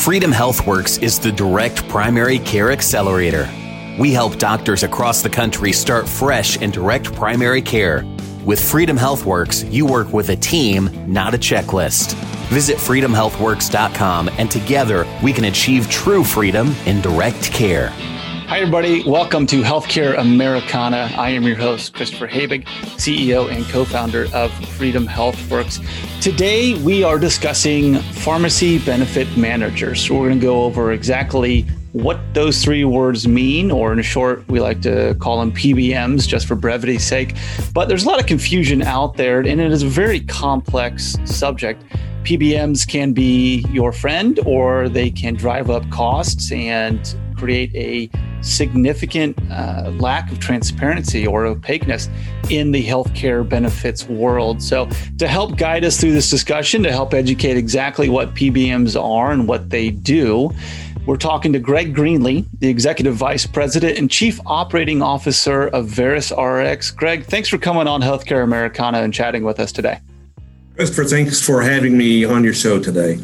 Freedom HealthWorks is the direct primary care accelerator. We help doctors across the country start fresh in direct primary care. With Freedom HealthWorks, you work with a team, not a checklist. Visit freedomhealthworks.com and together we can achieve true freedom in direct care. Hi, everybody. Welcome to Healthcare Americana. I am your host, Christopher Habig, CEO and co founder of Freedom HealthWorks. Today, we are discussing pharmacy benefit managers. So, we're going to go over exactly what those three words mean, or in short, we like to call them PBMs just for brevity's sake. But there's a lot of confusion out there, and it is a very complex subject. PBMs can be your friend, or they can drive up costs and create a significant uh, lack of transparency or opaqueness in the healthcare benefits world. So, to help guide us through this discussion, to help educate exactly what PBMs are and what they do, we're talking to Greg Greenlee, the Executive Vice President and Chief Operating Officer of Verus RX. Greg, thanks for coming on Healthcare Americana and chatting with us today. Christopher, thanks for having me on your show today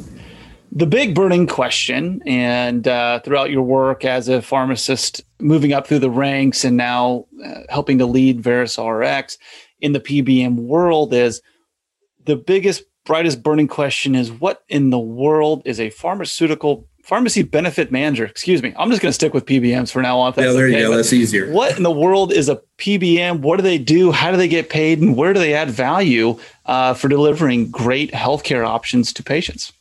the big burning question, and uh, throughout your work as a pharmacist, moving up through the ranks and now uh, helping to lead Verus RX in the PBM world, is the biggest, brightest burning question is what in the world is a pharmaceutical pharmacy benefit manager? Excuse me. I'm just going to stick with PBMs for now on. yeah, there okay. you go. That's easier. What in the world is a PBM? What do they do? How do they get paid? And where do they add value uh, for delivering great healthcare options to patients?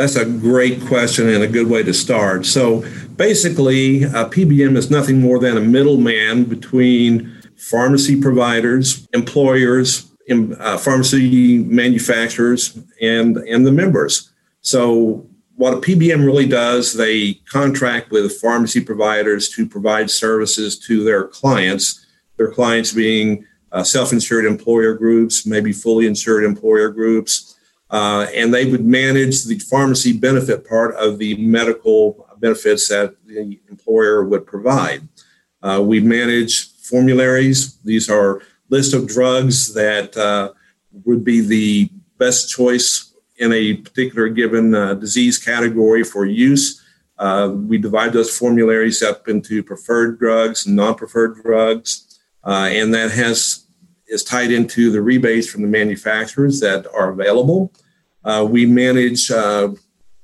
That's a great question and a good way to start. So basically, a PBM is nothing more than a middleman between pharmacy providers, employers, uh, pharmacy manufacturers, and, and the members. So what a PBM really does, they contract with pharmacy providers to provide services to their clients, their clients being uh, self insured employer groups, maybe fully insured employer groups, uh, and they would manage the pharmacy benefit part of the medical benefits that the employer would provide. Uh, we manage formularies. These are list of drugs that uh, would be the best choice in a particular given uh, disease category for use. Uh, we divide those formularies up into preferred drugs and non-preferred drugs, uh, and that has is tied into the rebates from the manufacturers that are available. Uh, we manage uh,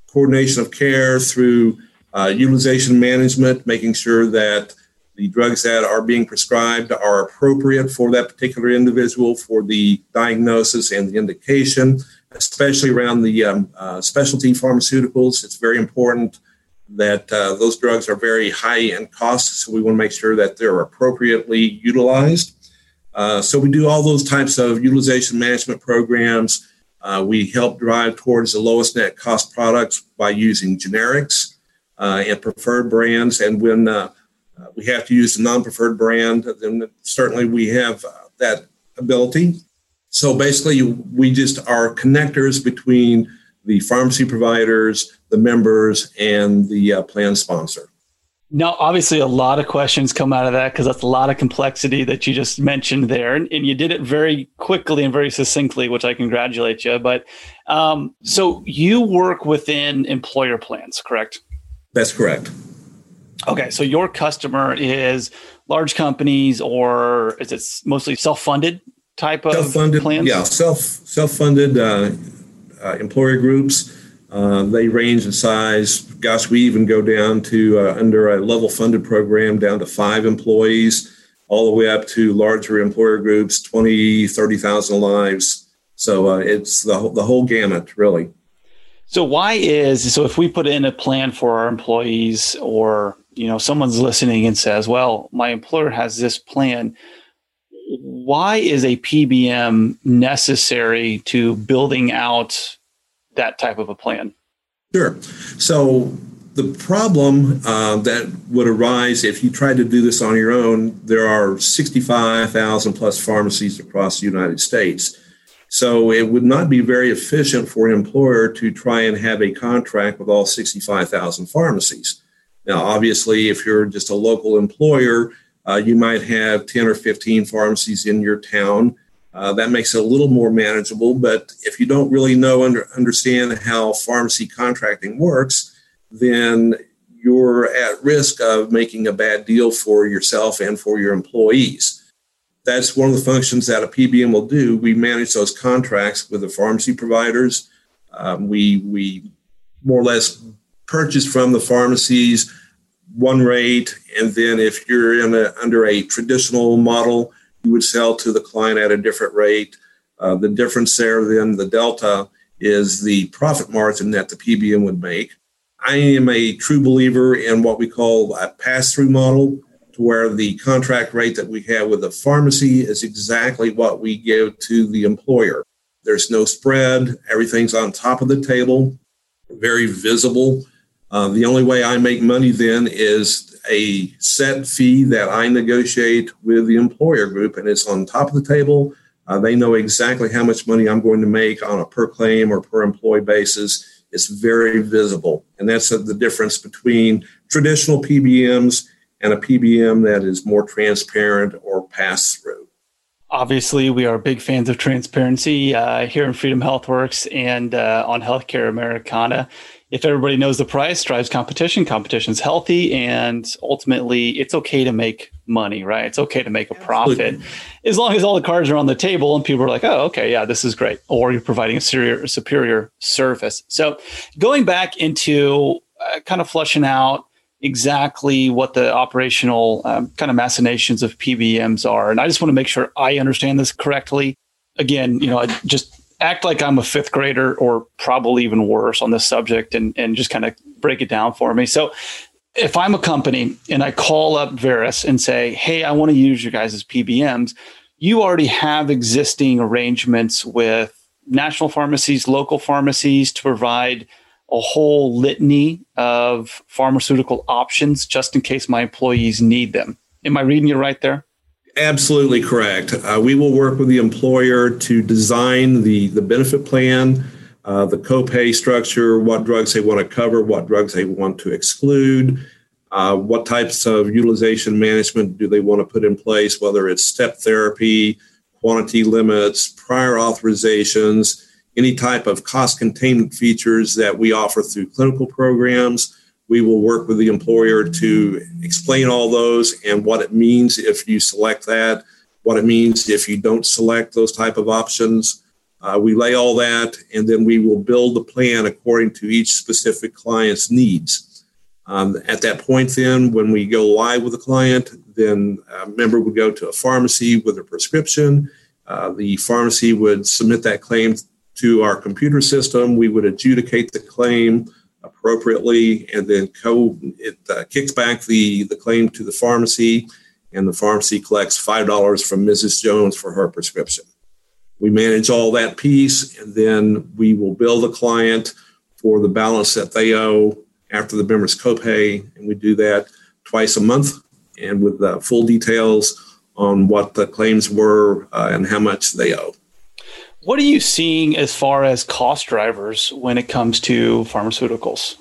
coordination of care through uh, utilization management, making sure that the drugs that are being prescribed are appropriate for that particular individual for the diagnosis and the indication, especially around the um, uh, specialty pharmaceuticals. It's very important that uh, those drugs are very high in cost, so we want to make sure that they're appropriately utilized. So we do all those types of utilization management programs. Uh, we help drive towards the lowest net cost products by using generics uh, and preferred brands. And when uh, uh we have to use a non preferred brand, then certainly we have uh, that ability. So basically, we just are connectors between the pharmacy providers, the members, and the uh, plan sponsor. Now, obviously, a lot of questions come out of that because that's a lot of complexity that you just mentioned there, and, and, you did it very quickly and very succinctly, which I congratulate you. But um, so you work within employer plans, correct? That's correct. Okay, so your customer is large companies, or is it mostly self-funded type of self-funded, plans? Yeah, self self-funded uh, uh, employer groups uh, they range in size. Gosh, we even go down to uh, under a level funded program down to five employees, all the way up to larger employer groups, 20, 30,000 lives. So uh, it's the, the whole gamut, really. So why is so if we put in a plan for our employees or you know someone's listening and says, "Well, my employer has this plan." Why is a PBM necessary to building out that type of a plan? Sure. So the problem uh, that would arise if you tried to do this on your own, there are 65,000 plus pharmacies across the United States. So it would not be very efficient for an employer to try and have a contract with all 65,000 pharmacies. Now, obviously, if you're just a local employer, uh, you might have 10 or 15 pharmacies in your town uh, that makes it a little more manageable. But if you don't really know under understand how pharmacy contracting works, then you're at risk of making a bad deal for yourself and for your employees. That's one of the functions that a PBM will do. We manage those contracts with the pharmacy providers. Um, we we more or less purchase from the pharmacies one rate, and then if you're in a, under a traditional model, you would sell to the client at a different rate. Uh, the difference there, then the delta, is the profit margin that the PBM would make. I am a true believer in what we call a pass through model, to where the contract rate that we have with the pharmacy is exactly what we give to the employer. There's no spread, everything's on top of the table, very visible. Uh, the only way I make money then is a set fee that I negotiate with the employer group, and it's on top of the table. Uh, they know exactly how much money I'm going to make on a per claim or per employee basis. It's very visible. And that's the difference between traditional PBMs and a PBM that is more transparent or pass through. Obviously, we are big fans of transparency uh, here in Freedom HealthWorks and uh, on Healthcare Americana if everybody knows the price, drives competition. competition's healthy, and ultimately, it's okay to make money, right? It's okay to make a profit Absolutely. as long as all the cards are on the table and people are like, "Oh, okay, yeah, this is great," or you're providing a superior, superior service. So, going back into uh, kind of flushing out exactly what the operational um, kind of machinations of PBMs are, and I just want to make sure I understand this correctly. Again, you know, I just act like I'm a fifth grader or probably even worse on this subject and, and just kind of break it down for me. So if I'm a company and I call up Verus and say, hey, I want to use your guys' PBMs, you already have existing arrangements with national pharmacies, local pharmacies to provide a whole litany of pharmaceutical options just in case my employees need them. Am I reading you right there? Absolutely correct. Uh, we will work with the employer to design the, the benefit plan, uh, the copay structure, what drugs they want to cover, what drugs they want to exclude, uh, what types of utilization management do they want to put in place, whether it's step therapy, quantity limits, prior authorizations, any type of cost containment features that we offer through clinical programs we will work with the employer to explain all those and what it means if you select that, what it means if you don't select those type of options. Uh, we lay all that, and then we will build the plan according to each specific client's needs. Um, at that point, then, when we go live with a client, then a member would go to a pharmacy with a prescription. Uh, the pharmacy would submit that claim to our computer system. We would adjudicate the claim appropriately, and then co it uh, kicks back the the claim to the pharmacy, and the pharmacy collects five dollars from Mrs. Jones for her prescription. We manage all that piece, and then we will bill the client for the balance that they owe after the member's copay, and we do that twice a month, and with uh, full details on what the claims were uh, and how much they owe. What are you seeing as far as cost drivers when it comes to pharmaceuticals?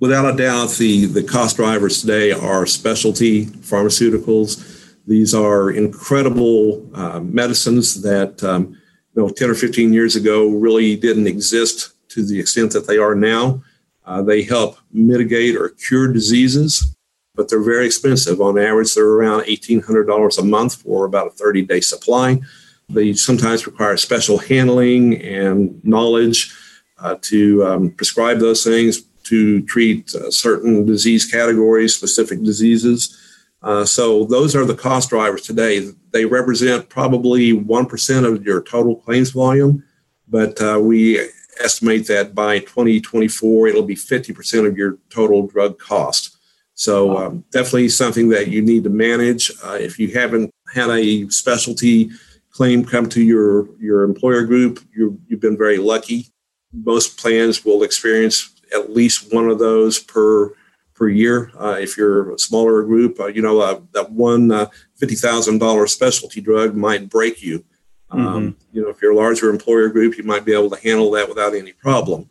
Without a doubt, the, the cost drivers today are specialty pharmaceuticals. These are incredible uh, medicines that um, you know 10 or 15 years ago really didn't exist to the extent that they are now. Uh, they help mitigate or cure diseases, but they're very expensive. On average, they're around $1,800 a month for about a 30 day supply. They sometimes require special handling and knowledge uh, to um, prescribe those things to treat uh, certain disease categories, specific diseases. Uh, so those are the cost drivers today. They represent probably 1% of your total claims volume, but uh, we estimate that by 2024, it'll be 50% of your total drug cost. So um, definitely something that you need to manage. Uh, if you haven't had a specialty claim come to your your employer group, you you've been very lucky. Most plans will experience at least one of those per per year. Uh, if you're a smaller group, uh, you know uh, that one uh, fifty thousand dollar specialty drug might break you. Um, mm-hmm. You know, if you're a larger employer group, you might be able to handle that without any problem.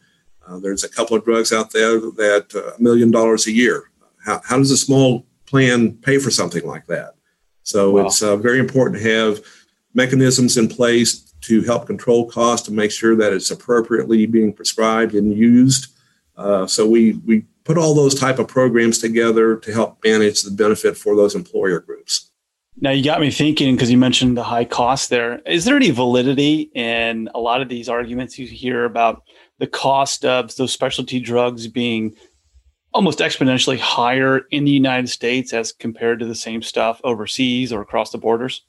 Uh, there's a couple of drugs out there that uh, a million dollars a year. How, how does a small plan pay for something like that? So wow. it's very important to have mechanisms in place to help control cost and make sure that it's appropriately being prescribed and used. Uh, so we we put all those type of programs together to help manage the benefit for those employer groups. Now you got me thinking because you mentioned the high cost there. Is there any validity in a lot of these arguments you hear about the cost of those specialty drugs being almost exponentially higher in the United States as compared to the same stuff overseas or across the borders?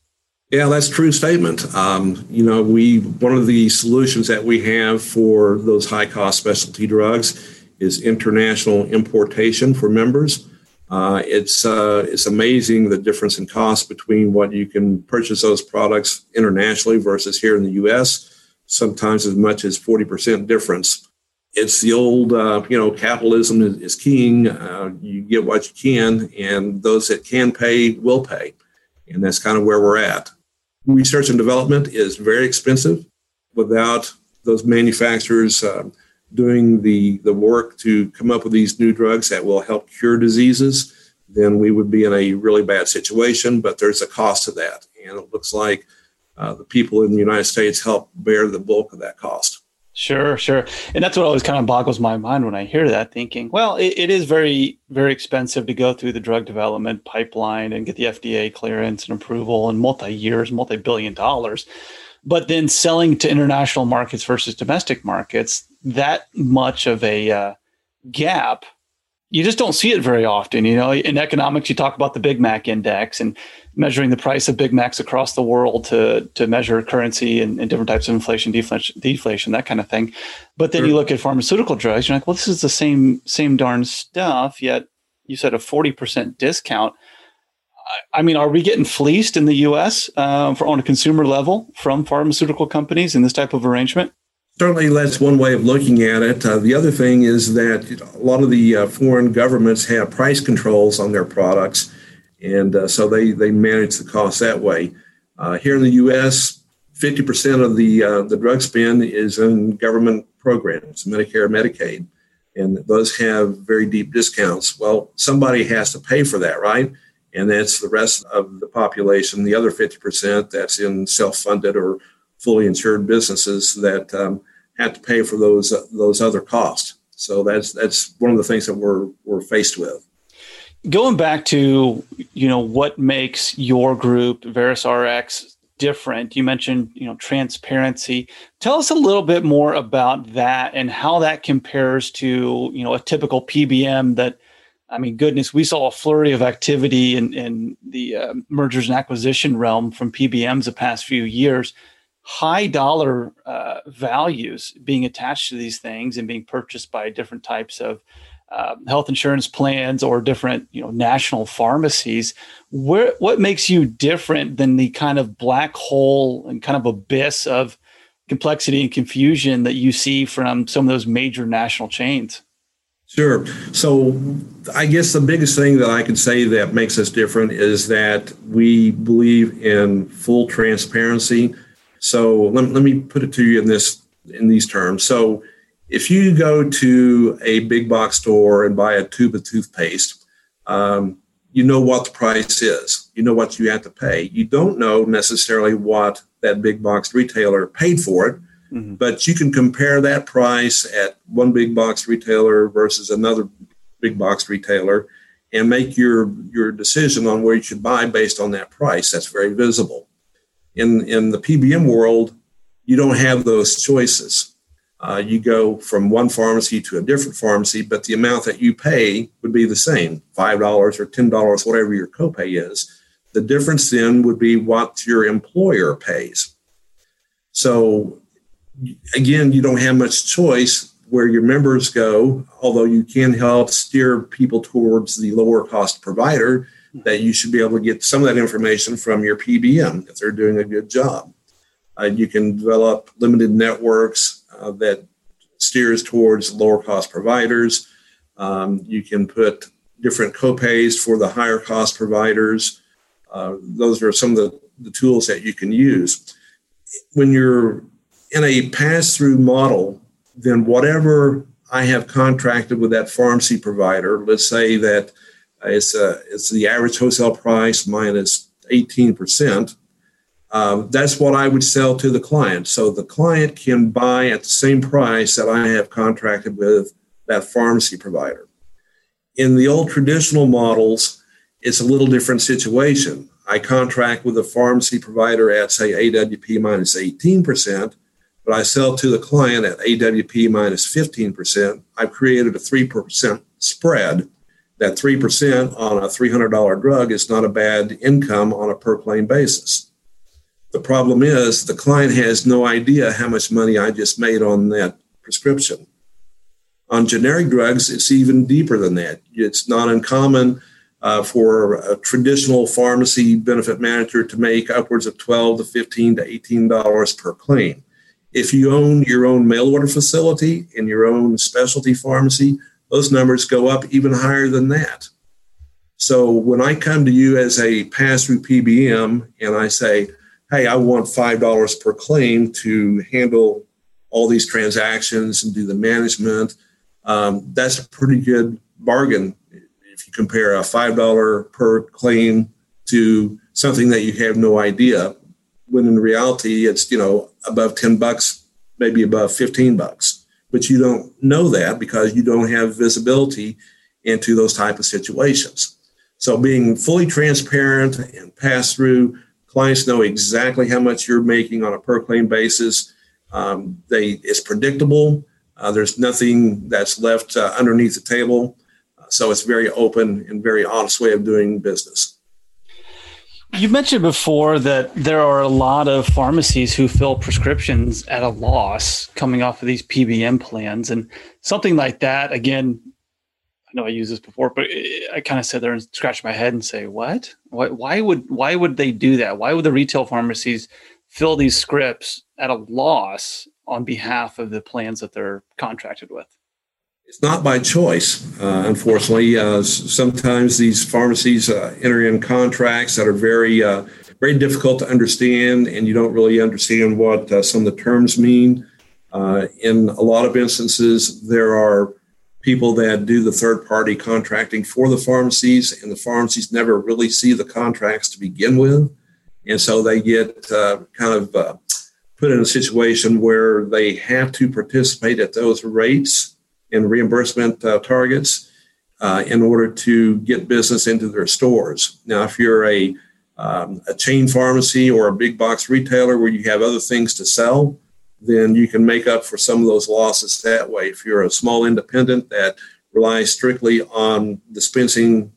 Yeah, that's true statement. Um, you know, we one of the solutions that we have for those high cost specialty drugs is international importation for members. Uh, it's uh, it's amazing the difference in cost between what you can purchase those products internationally versus here in the U.S. Sometimes as much as forty percent difference. It's the old, uh, you know, capitalism is, is king. Uh, you get what you can, and those that can pay will pay, and that's kind of where we're at. Research and development is very expensive. Without those manufacturers uh, doing the, the work to come up with these new drugs that will help cure diseases, then we would be in a really bad situation. But there's a cost to that. And it looks like uh, the people in the United States help bear the bulk of that cost. Sure, sure. And that's what always kind of boggles my mind when I hear that, thinking, well, it, it is very, very expensive to go through the drug development pipeline and get the FDA clearance and approval and multi years, multi billion dollars. But then selling to international markets versus domestic markets, that much of a uh, gap you just don't see it very often. You know, in economics, you talk about the Big Mac index and measuring the price of Big Macs across the world to to measure currency and, and different types of inflation, deflation, deflation, that kind of thing. But then sure. you look at pharmaceutical drugs, you're like, well, this is the same same darn stuff. Yet you said a forty percent discount. I mean, are we getting fleeced in the U.S. Uh, for on a consumer level from pharmaceutical companies in this type of arrangement? Certainly, that's one way of looking at it. Uh, the other thing is that a lot of the uh, foreign governments have price controls on their products, and uh, so they, they manage the cost that way. Uh, here in the U.S., 50% of the uh, the drug spend is in government programs, Medicare, Medicaid, and those have very deep discounts. Well, somebody has to pay for that, right? And that's the rest of the population, the other 50% that's in self-funded or fully insured businesses that um, have to pay for those those other costs. So that's that's one of the things that we're we're faced with. Going back to you know what makes your group VerusRx different. You mentioned you know transparency. Tell us a little bit more about that and how that compares to you know a typical PBM that. I mean, goodness, we saw a flurry of activity in, in the uh, mergers and acquisition realm from PBMs the past few years high dollar uh, values being attached to these things and being purchased by different types of uh, health insurance plans or different you know national pharmacies where what makes you different than the kind of black hole and kind of abyss of complexity and confusion that you see from some of those major national chains Sure. So I guess the biggest thing that I can say that makes us different is that we believe in full transparency so let, let me put it to you in this in these terms. So if you go to a big box store and buy a tube of toothpaste, um, you know what the price is. You know what you have to pay. You don't know necessarily what that big box retailer paid for it, mm-hmm. but you can compare that price at one big box retailer versus another big box retailer and make your your decision on where you should buy based on that price. That's very visible. In, in the PBM world, you don't have those choices. Uh, you go from one pharmacy to a different pharmacy, but the amount that you pay would be the same $5 or $10, whatever your copay is. The difference then would be what your employer pays. So, again, you don't have much choice where your members go, although you can help steer people towards the lower cost provider that you should be able to get some of that information from your PBM if they're doing a good job. Uh, you can develop limited networks uh, that steers towards lower cost providers. Um, you can put different copays for the higher cost providers. Uh, those are some of the, the tools that you can use. When you're in a pass through model, then whatever I have contracted with that pharmacy provider, let's say that it's, uh, it's the average wholesale price minus 18%. Um, that's what I would sell to the client. So the client can buy at the same price that I have contracted with that pharmacy provider. In the old traditional models, it's a little different situation. I contract with a pharmacy provider at, say, AWP minus 18%, but I sell to the client at AWP minus 15%. I've created a 3% spread. That 3% on a $300 drug is not a bad income on a per claim basis. The problem is the client has no idea how much money I just made on that prescription. On generic drugs, it's even deeper than that. It's not uncommon uh, for a traditional pharmacy benefit manager to make upwards of 12 to 15 to 18 dollars per claim. If you own your own mail order facility and your own specialty pharmacy, those numbers go up even higher than that. So when I come to you as a pass through PBM and I say, hey, I want $5 per claim to handle all these transactions and do the management, um, that's a pretty good bargain. If you compare a $5 per claim to something that you have no idea when in reality it's you know above 10 bucks maybe above 15 bucks. But you don't know that because you don't have visibility into those type of situations. So being fully transparent and pass through clients know exactly how much you're making on a per claim basis. Um, they it's predictable. Uh, there's nothing that's left uh, underneath the table. Uh, so it's very open and very honest way of doing business. You mentioned before that there are a lot of pharmacies who fill prescriptions at a loss coming off of these PBM plans. And something like that, again, know I used this before, but I kind of sit there and scratch my head and say, what? Why, why would why would they do that? Why would the retail pharmacies fill these scripts at a loss on behalf of the plans that they're contracted with? It's not by choice, uh, unfortunately. Uh, sometimes these pharmacies uh, enter in contracts that are very, uh, very difficult to understand, and you don't really understand what uh, some of the terms mean. Uh, in a lot of instances, there are people that do the third party contracting for the pharmacies, and the pharmacies never really see the contracts to begin with. And so they get kind of put in a situation where they have to participate at those rates and reimbursement uh, targets uh, in order to get business into their stores. Now, if you're a um, a chain pharmacy or a big box retailer where you have other things to sell, then you can make up for some of those losses that way. If you're a small independent that relies strictly on dispensing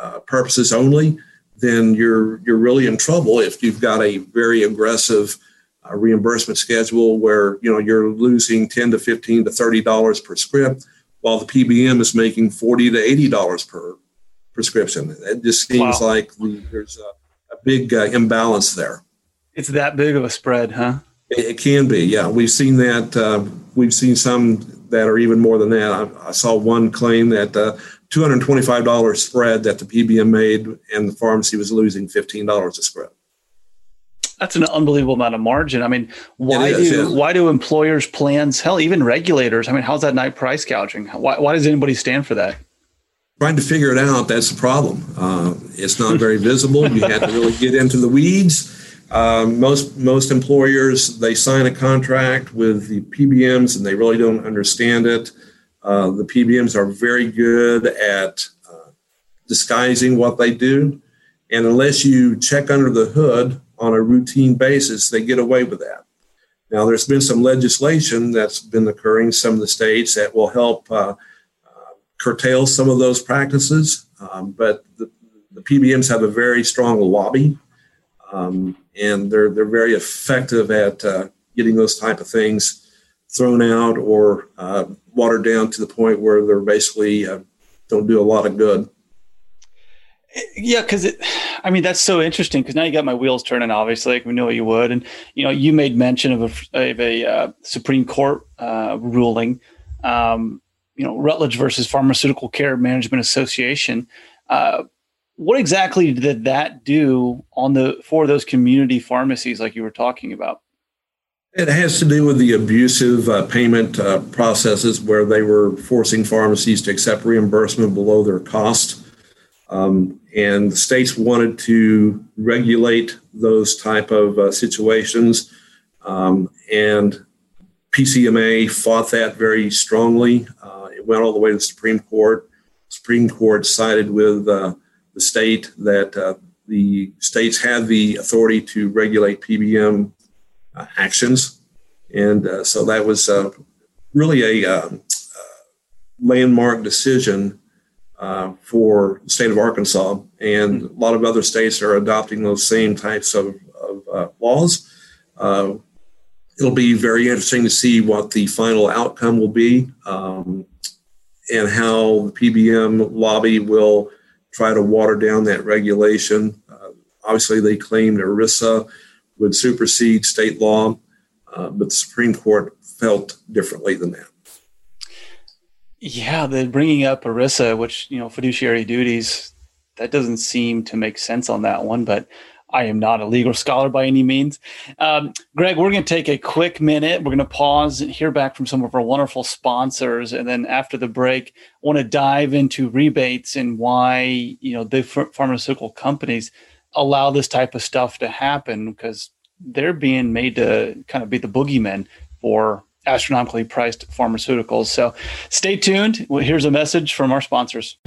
uh, purposes only, then you're you're really in trouble if you've got a very aggressive a reimbursement schedule where you know you're losing 10 to 15 to 30 dollars per script while the pbm is making 40 to 80 dollars per prescription it just seems wow. like there's a, a big uh, imbalance there it's that big of a spread huh it, can be yeah we've seen that uh, we've seen some that are even more than that i, I saw one claim that uh, $225 spread that the pbm made and the pharmacy was losing $15 a script that's an unbelievable amount of margin. I mean, why is, do yeah. why do employers plans, hell, even regulators? I mean, how's that night price gouging? Why, why does anybody stand for that? Trying to figure it out, that's the problem. Uh, it's not very visible. You have to really get into the weeds. Um, most most employers they sign a contract with the PBMs and they really don't understand it. Uh, the PBMs are very good at uh, disguising what they do, and unless you check under the hood on a routine basis, they get away with that. Now, there's been some legislation that's been occurring in some of the states that will help uh, uh, curtail some of those practices, um, but the, the, PBMs have a very strong lobby, um, and they're they're very effective at uh, getting those type of things thrown out or uh, watered down to the point where they're basically uh, don't do a lot of good. Yeah, because it, I mean, that's so interesting because now you got my wheels turning. Obviously, like we know you would, and you know, you made mention of a, of a uh, Supreme Court uh, ruling. Um, you know, Rutledge versus Pharmaceutical Care Management Association. What exactly did that do on the for those community pharmacies, like you were talking about? It has to do with the abusive uh, payment uh, processes where they were forcing pharmacies to accept reimbursement below their cost. Um, and the states wanted to regulate those type of uh, situations. Um, and PCMA fought that very strongly. Uh, it went all the way to the Supreme Court. Supreme Court sided with uh, the state that uh, the states had the authority to regulate PBM uh, actions. And uh, so that was uh, really a um, landmark decision for the state of Arkansas. And a lot of other states are adopting those same types of, of laws. it'll be very interesting to see what the final outcome will be. Um, and how the PBM lobby will try to water down that regulation. Uh, obviously, they claimed ERISA would supersede state law, uh, but the Supreme Court felt differently than that. Yeah, the bringing up ERISA, which you know fiduciary duties, that doesn't seem to make sense on that one. But I am not a legal scholar by any means. Um, Greg, we're going to take a quick minute. We're going to pause and hear back from some of our wonderful sponsors, and then after the break, I want to dive into rebates and why you know the pharmaceutical companies allow this type of stuff to happen because they're being made to kind of be the boogeymen for astronomically priced pharmaceuticals. So stay tuned. Well, Here's a message from our sponsors.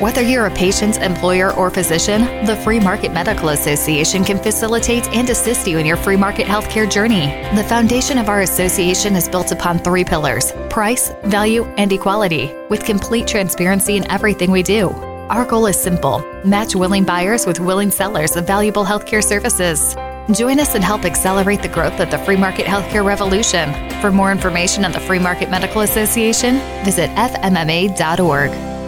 Whether you're a patient, employer, or physician, the Free Market Medical Association can facilitate and assist you in your free market healthcare journey. The foundation of our association is built upon three pillars price, value, and equality, with complete transparency in everything we do. Our goal is simple match willing buyers with willing sellers of valuable healthcare services. Join us and help accelerate the growth of the free market healthcare revolution. For more information on the Free Market Medical Association, visit fmma.org.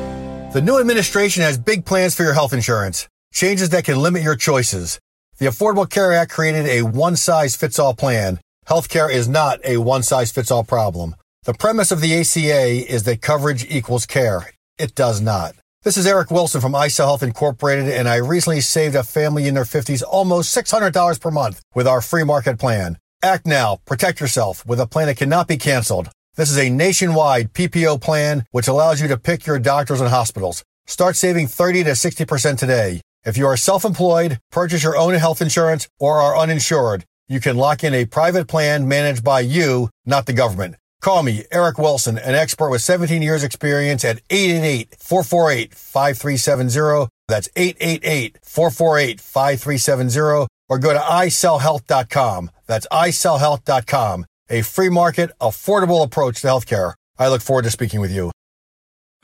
The new administration has big plans for your health insurance, changes that can limit your choices. The Affordable Care Act created a one size fits all plan. Healthcare is not a one size fits all problem. The premise of the ACA is that coverage equals care. It does not. This is Eric Wilson from iSell Health Incorporated, and I recently saved a family in their 50s almost $600 per month with our free market plan. Act now. Protect yourself with a plan that cannot be canceled. This is a nationwide PPO plan which allows you to pick your doctors and hospitals. Start saving 30 to 60% today. If you are self-employed, purchase your own health insurance, or are uninsured, you can lock in a private plan managed by you, not the government. Call me, Eric Wilson, an expert with 17 years experience at 888-448-5370. That's 888-448-5370 or go to isellhealth.com. That's isellhealth.com a free market, affordable approach to healthcare. I look forward to speaking with you.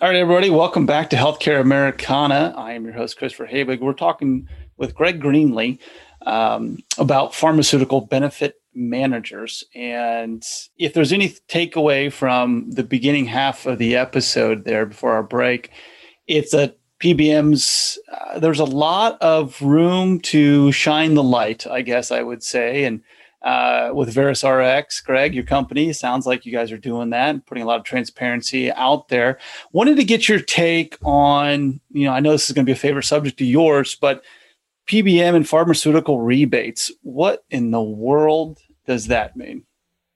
All right, everybody, welcome back to Healthcare Americana. I am your host, Christopher Habig. We're talking with Greg Greenlee um, about pharmaceutical benefit managers. And if there's any takeaway from the beginning half of the episode there before our break, it's that PBMs, uh, there's a lot of room to shine the light, I guess I would say. And uh, with VerusRx, Greg, your company. Sounds like you guys are doing that, putting a lot of transparency out there. Wanted to get your take on, you know, I know this is going to be a favorite subject of yours, but PBM and pharmaceutical rebates. What in the world does that mean?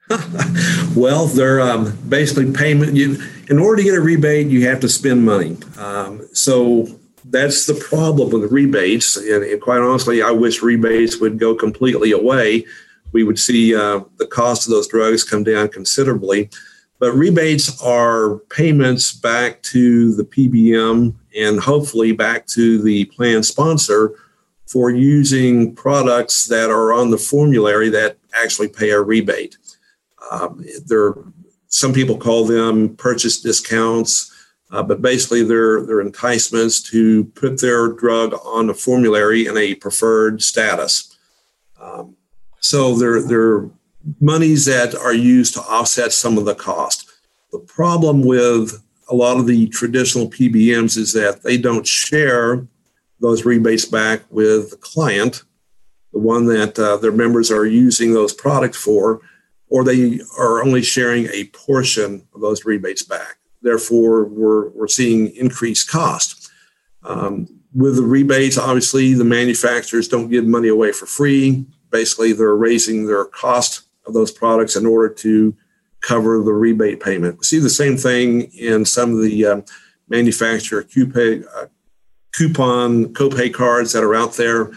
well, they're um, basically payment. You, in order to get a rebate, you have to spend money. Um, so that's the problem with rebates. And, and, quite honestly, I wish rebates would go completely away we would see uh, the cost of those drugs come down considerably. But rebates are payments back to the PBM and hopefully back to the plan sponsor for using products that are on the formulary that actually pay a rebate. Um, there, some people call them purchase discounts, uh, but basically they're, they're enticements to put their drug on the formulary in a preferred status. Um, so they're, they're monies that are used to offset some of the cost. The problem with a lot of the traditional PBMs is that they don't share those rebates back with the client, the one that uh, their members are using those products for, or they are only sharing a portion of those rebates back. Therefore, we're, we're seeing increased cost. Um, with the rebates, obviously, the manufacturers don't give money away for free basically they're raising their cost of those products in order to cover the rebate payment. We see the same thing in some of the um, manufacturer coupon, uh, coupon copay cards that are out there.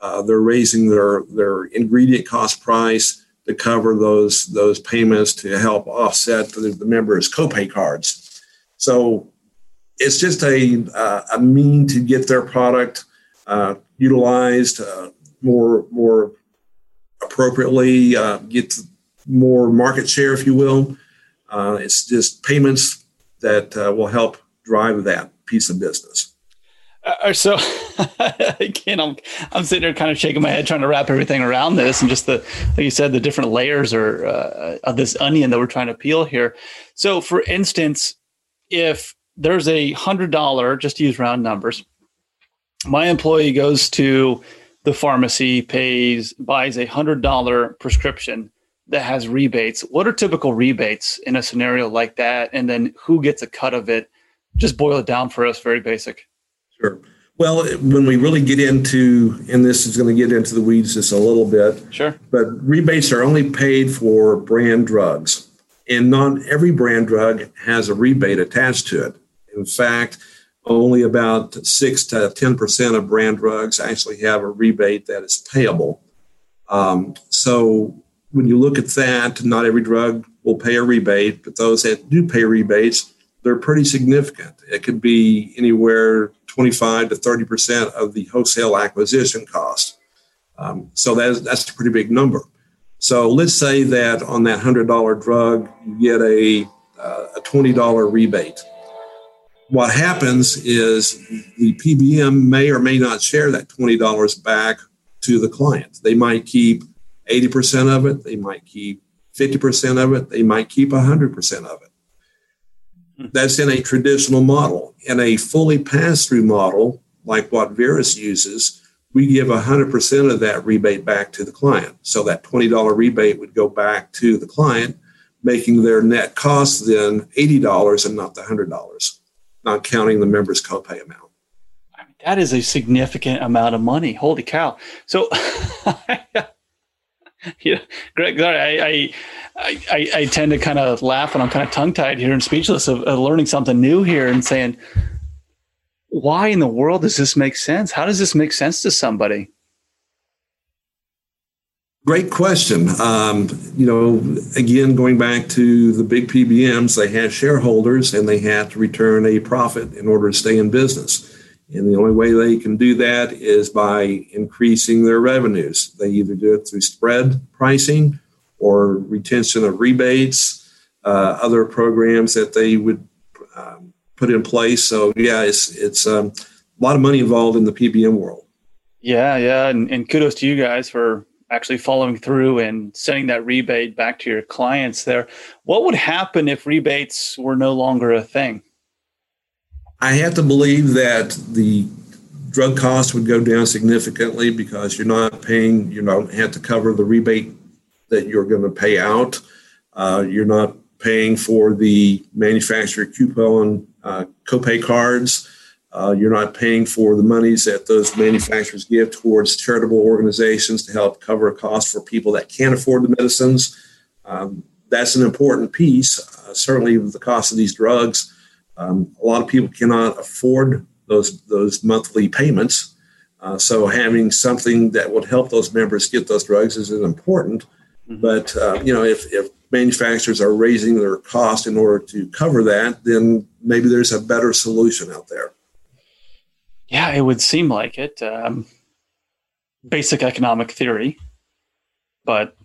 Uh, they're raising their their ingredient cost price to cover those those payments to help offset the, the members' copay cards. So it's just a, uh, a mean to get their product uh, utilized uh, more more appropriately, uh, get more market share, if you will. Uh, it's just payments that uh, will help drive that piece of business. Uh, so again, I'm I'm sitting there kind of shaking my head, trying to wrap everything around this, and just the like you said, the different layers or uh, of this onion that we're trying to peel here. So, for instance, if there's a hundred dollar, just use round numbers, my employee goes to the pharmacy, pays, buys a hundred dollar prescription that has rebates. What are typical rebates in a scenario like that? And then who gets a cut of it? Just boil it down for us, very basic. Sure. Well, when we really get into, and this is going to get into the weeds just a little bit. Sure. But rebates are only paid for brand drugs, and not every brand drug has a rebate attached to it. In fact, only about six to ten percent of brand drugs actually have a rebate that is payable. Um, so when you look at that, not every drug will pay a rebate, but those that do pay rebates, they're pretty significant. It could be anywhere 25 to 30 percent of the wholesale acquisition cost. Um, so that's that's a pretty big number. So let's say that on that hundred dollar drug, you get a uh, a twenty dollar rebate. What happens is the PBM may or may not share that twenty dollars back to the client. They might keep 80% of it, they might keep 50% of it, they might keep 100% of it. That's in a traditional model. In a fully pass through model, like what Verus uses, we give 100% of that rebate back to the client. So that $20 rebate would go back to the client, making their net cost then $80 and not the $100, not counting the member's copay amount. that is a significant amount of money. Holy cow. So yeah, Greg, I, I, I, I, tend to kind of laugh and I'm kind of tongue tied here and speechless of, of, learning something new here and saying, why in the world does this make sense? How does this make sense to somebody? Great question. Um, you know, again, going back to the big PBMs, they have shareholders and they have to return a profit in order to stay in business. And the only way they can do that is by increasing their revenues. They either do it through spread pricing or retention of rebates, uh, other programs that they would um, put in place. So, yeah, it's, it's um, a lot of money involved in the PBM world. Yeah, yeah. And, and kudos to you guys for actually following through and sending that rebate back to your clients there. What would happen if rebates were no longer a thing? I have to believe that the drug cost would go down significantly because you're not paying, you don't have to cover the rebate that you're going to pay out. Uh, you're not paying for the manufacturer coupon uh, copay cards. Uh, you're not paying for the monies that those manufacturers give towards charitable organizations to help cover costs for people that can't afford the medicines. Um, that's an important piece. Uh, certainly, with the cost of these drugs um, a lot of people cannot afford those those monthly payments. Uh, so having something that would help those members get those drugs is important. Mm-hmm. But uh, you know, if, if manufacturers are raising their cost in order to cover that, then maybe there's a better solution out there. Yeah, it would seem like it. Um, basic economic theory, but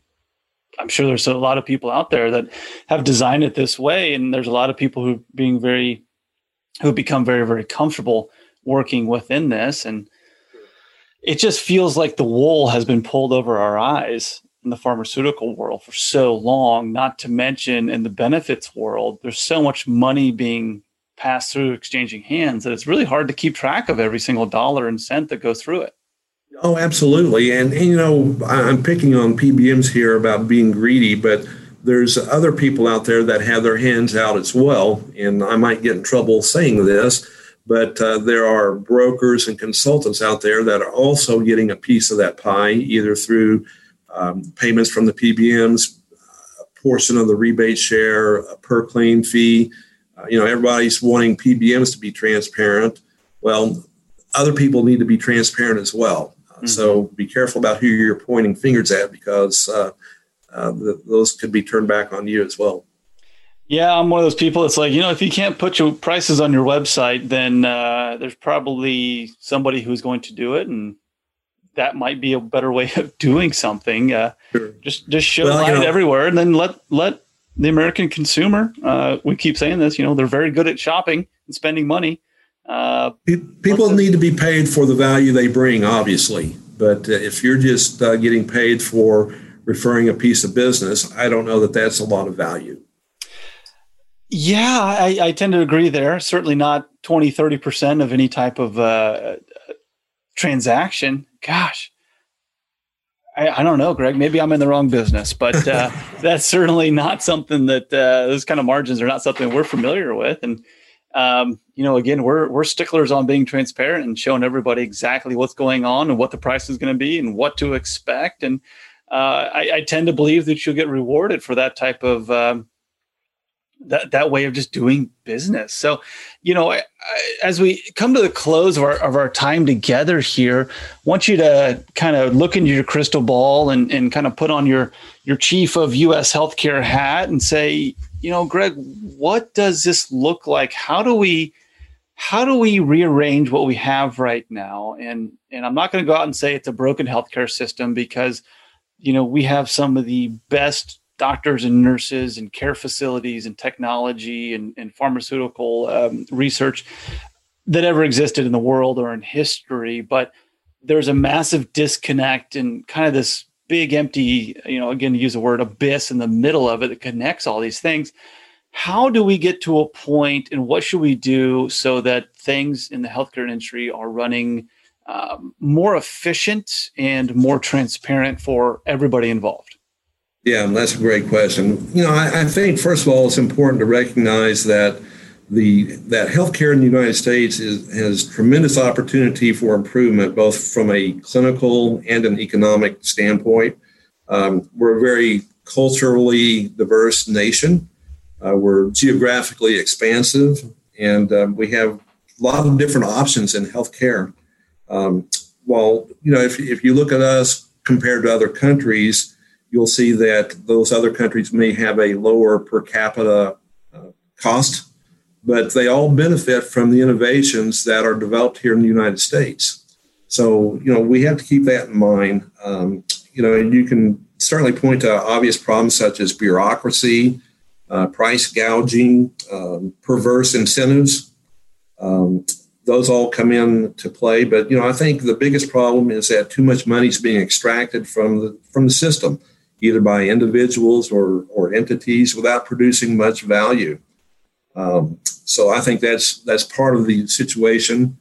I'm sure there's a lot of people out there that have designed it this way, and there's a lot of people who being very who become very very comfortable working within this, and it just feels like the wool has been pulled over our eyes in the pharmaceutical world for so long. Not to mention in the benefits world, there's so much money being passed through exchanging hands that it's really hard to keep track of every single dollar and cent that goes through it. Oh, absolutely. And, and, you know, I'm picking on PBMs here about being greedy, but there's other people out there that have their hands out as well. And I might get in trouble saying this, but uh, there are brokers and consultants out there that are also getting a piece of that pie, either through um, payments from the PBMs, a portion of the rebate share, a per claim fee. You know, everybody's wanting PBMs to be transparent. Well, other people need to be transparent as well. Mm-hmm. So be careful about who you're pointing fingers at because uh, uh, those could be turned back on you as well. Yeah, I'm one of those people that's like, you know, if you can't put your prices on your website, then uh, there's probably somebody who's going to do it, and that might be a better way of doing something. Uh, sure. Just just show well, light you know, everywhere, and then let let the American consumer. Uh, we keep saying this, you know, they're very good at shopping and spending money. Uh, people need to be paid for the value they bring, obviously. But uh, if you're just uh, getting paid for referring a piece of business, I don't know that that's a lot of value. Yeah, I, I tend to agree there. Certainly not 20, 30% of any type of uh, transaction. Gosh, I, I, don't know, Greg. Maybe I'm in the wrong business, but uh, that's certainly not something that uh, those kind of margins are not something we're familiar with. And um, you know, again, we're we're sticklers on being transparent and showing everybody exactly what's going on and what the price is going to be and what to expect. And uh, I, I, tend to believe that you'll get rewarded for that type of um, that that way of just doing business. So, you know, I, I, as we come to the close of our of our time together here, want you to kind of look into your crystal ball and and kind of put on your your chief of U.S. healthcare hat and say, you know, Greg, what does this look like? How do we how do we rearrange what we have right now? And and I'm not going to go out and say it's a broken healthcare system because you know we have some of the best doctors and nurses and care facilities and technology and, and pharmaceutical um, research that ever existed in the world or in history. But there's a massive disconnect and kind of this big empty, you know, again, to use the word abyss in the middle of it that connects all these things. How do we get to a point and what should we do so that things in the healthcare industry are running um, more efficient and more transparent for everybody involved? Yeah, that's a great question. You know, I, I, think first of all, it's important to recognize that the that healthcare in the United States is, has tremendous opportunity for improvement, both from a clinical and an economic standpoint. Um, we're a very culturally diverse nation. Uh, we're geographically expansive, and um, we have a lot of different options in healthcare. Um, while you know, if if you look at us compared to other countries you'll see that those other countries may have a lower per capita uh, cost, but they all benefit from the innovations that are developed here in the United States. So, you know, we have to keep that in mind. Um, you know, you can certainly point to obvious problems such as bureaucracy, uh, price gouging, um, perverse incentives. Um, those all come in to play. But you know, I think the biggest problem is that too much money is being extracted from the from the system either by individuals or, or entities without producing much value. Um, so I think that's that's part of the situation.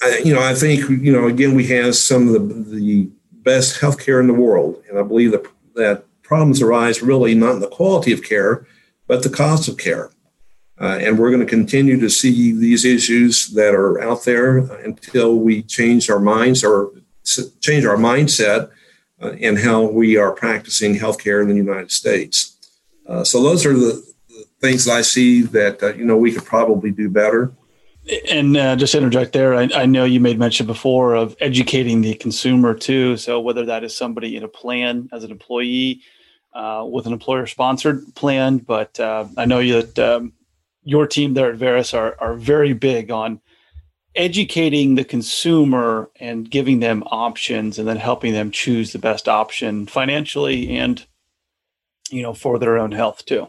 I, you know, I think you know again we have some of the, the best healthcare in the world, and I believe that that problems arise really not in the quality of care, but the cost of care. Uh, and we're going to continue to see these issues that are out there until we change our minds or change our mindset uh, and how we are practicing healthcare in the United States. Uh, so those are the, the, things I see that uh, you know we could probably do better. And uh, just interject there, I, I, know you made mention before of educating the consumer too. So whether that is somebody in a plan as an employee uh, with an employer-sponsored plan, but uh, I know that um, your team there at Verus are are very big on educating the consumer and giving them options and then helping them choose the best option financially and you know for their own health too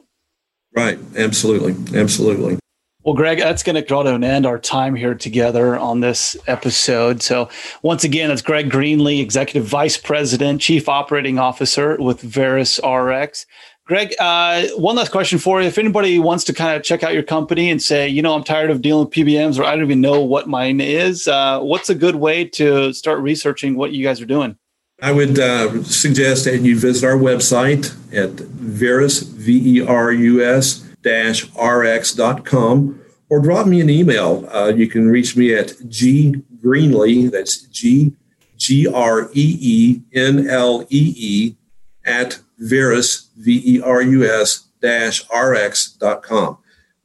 right absolutely absolutely well, Greg, that's going to draw to an end our time here together on this episode. So, once again, it's Greg Greenlee, Executive Vice President, Chief Operating Officer with Verus RX. Greg, uh, one last question for you. If anybody wants to kind of check out your company and say, you know, I'm tired of dealing with PBMs or I don't even know what mine is, uh, what's a good way to start researching what you guys are doing? I would uh, suggest that you visit our website at Verus, V E R U S dash rx.com or drop me an email. Uh, you can reach me at G Greenlee, that's G G R E E N L E E, at Verus, V E R U S dash RX.com.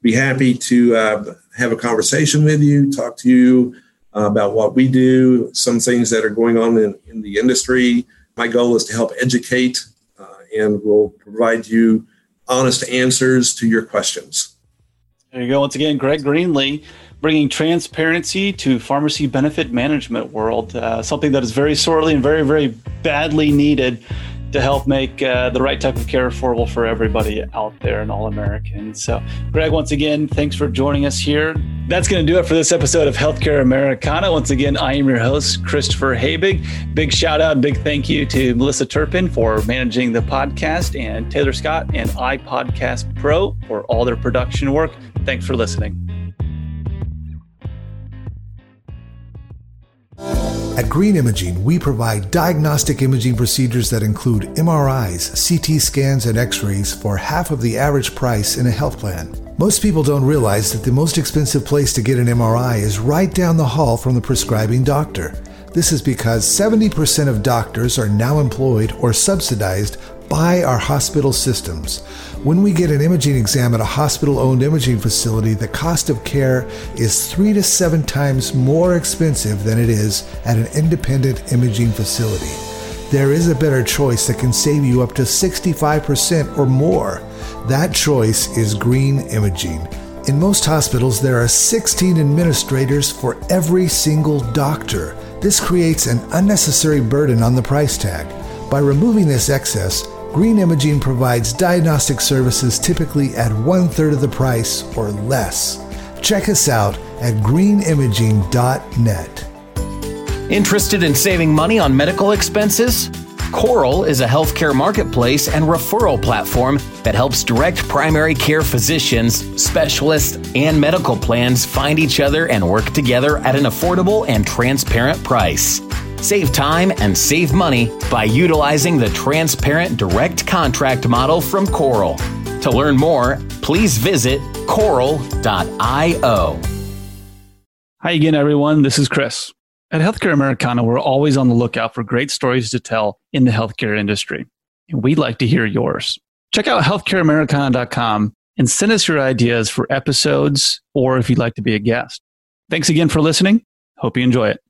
Be happy to uh, have a conversation with you, talk to you uh, about what we do, some things that are going on in, in the industry. My goal is to help educate, uh, and we'll provide you honest answers to your questions. There you go. Once again, Greg Greenlee bringing transparency to pharmacy benefit management world, uh, something that is very sorely and very, very badly needed to help make uh, the right type of care affordable for everybody out there and all Americans. So, Greg, once again, thanks for joining us here. That's going to do it for this episode of Healthcare Americana. Once again, I am your host, Christopher Habig. Big shout out, big thank you to Melissa Turpin for managing the podcast and Taylor Scott and iPodcast Pro for all their production work. Thanks for listening. At Green Imaging, we provide diagnostic imaging procedures that include MRIs, CT scans, and x rays for half of the average price in a health plan. Most people don't realize that the most expensive place to get an MRI is right down the hall from the prescribing doctor. This is because 70% of doctors are now employed or subsidized by our hospital systems. When we get an imaging exam at a hospital owned imaging facility, the cost of care is three to seven times more expensive than it is at an independent imaging facility. There is a better choice that can save you up to 65% or more. That choice is Green Imaging. In most hospitals, there are 16 administrators for every single doctor. This creates an unnecessary burden on the price tag. By removing this excess, Green Imaging provides diagnostic services typically at one third of the price or less. Check us out at greenimaging.net. Interested in saving money on medical expenses? Coral is a healthcare marketplace and referral platform that helps direct primary care physicians, specialists, and medical plans find each other and work together at an affordable and transparent price. Save time and save money by utilizing the transparent direct contract model from Coral. To learn more, please visit coral.io. Hi again, everyone. This is Chris. At Healthcare Americana, we're always on the lookout for great stories to tell in the healthcare industry. And we'd like to hear yours. Check out healthcareamericana.com and send us your ideas for episodes or if you'd like to be a guest. Thanks again for listening. Hope you enjoy it.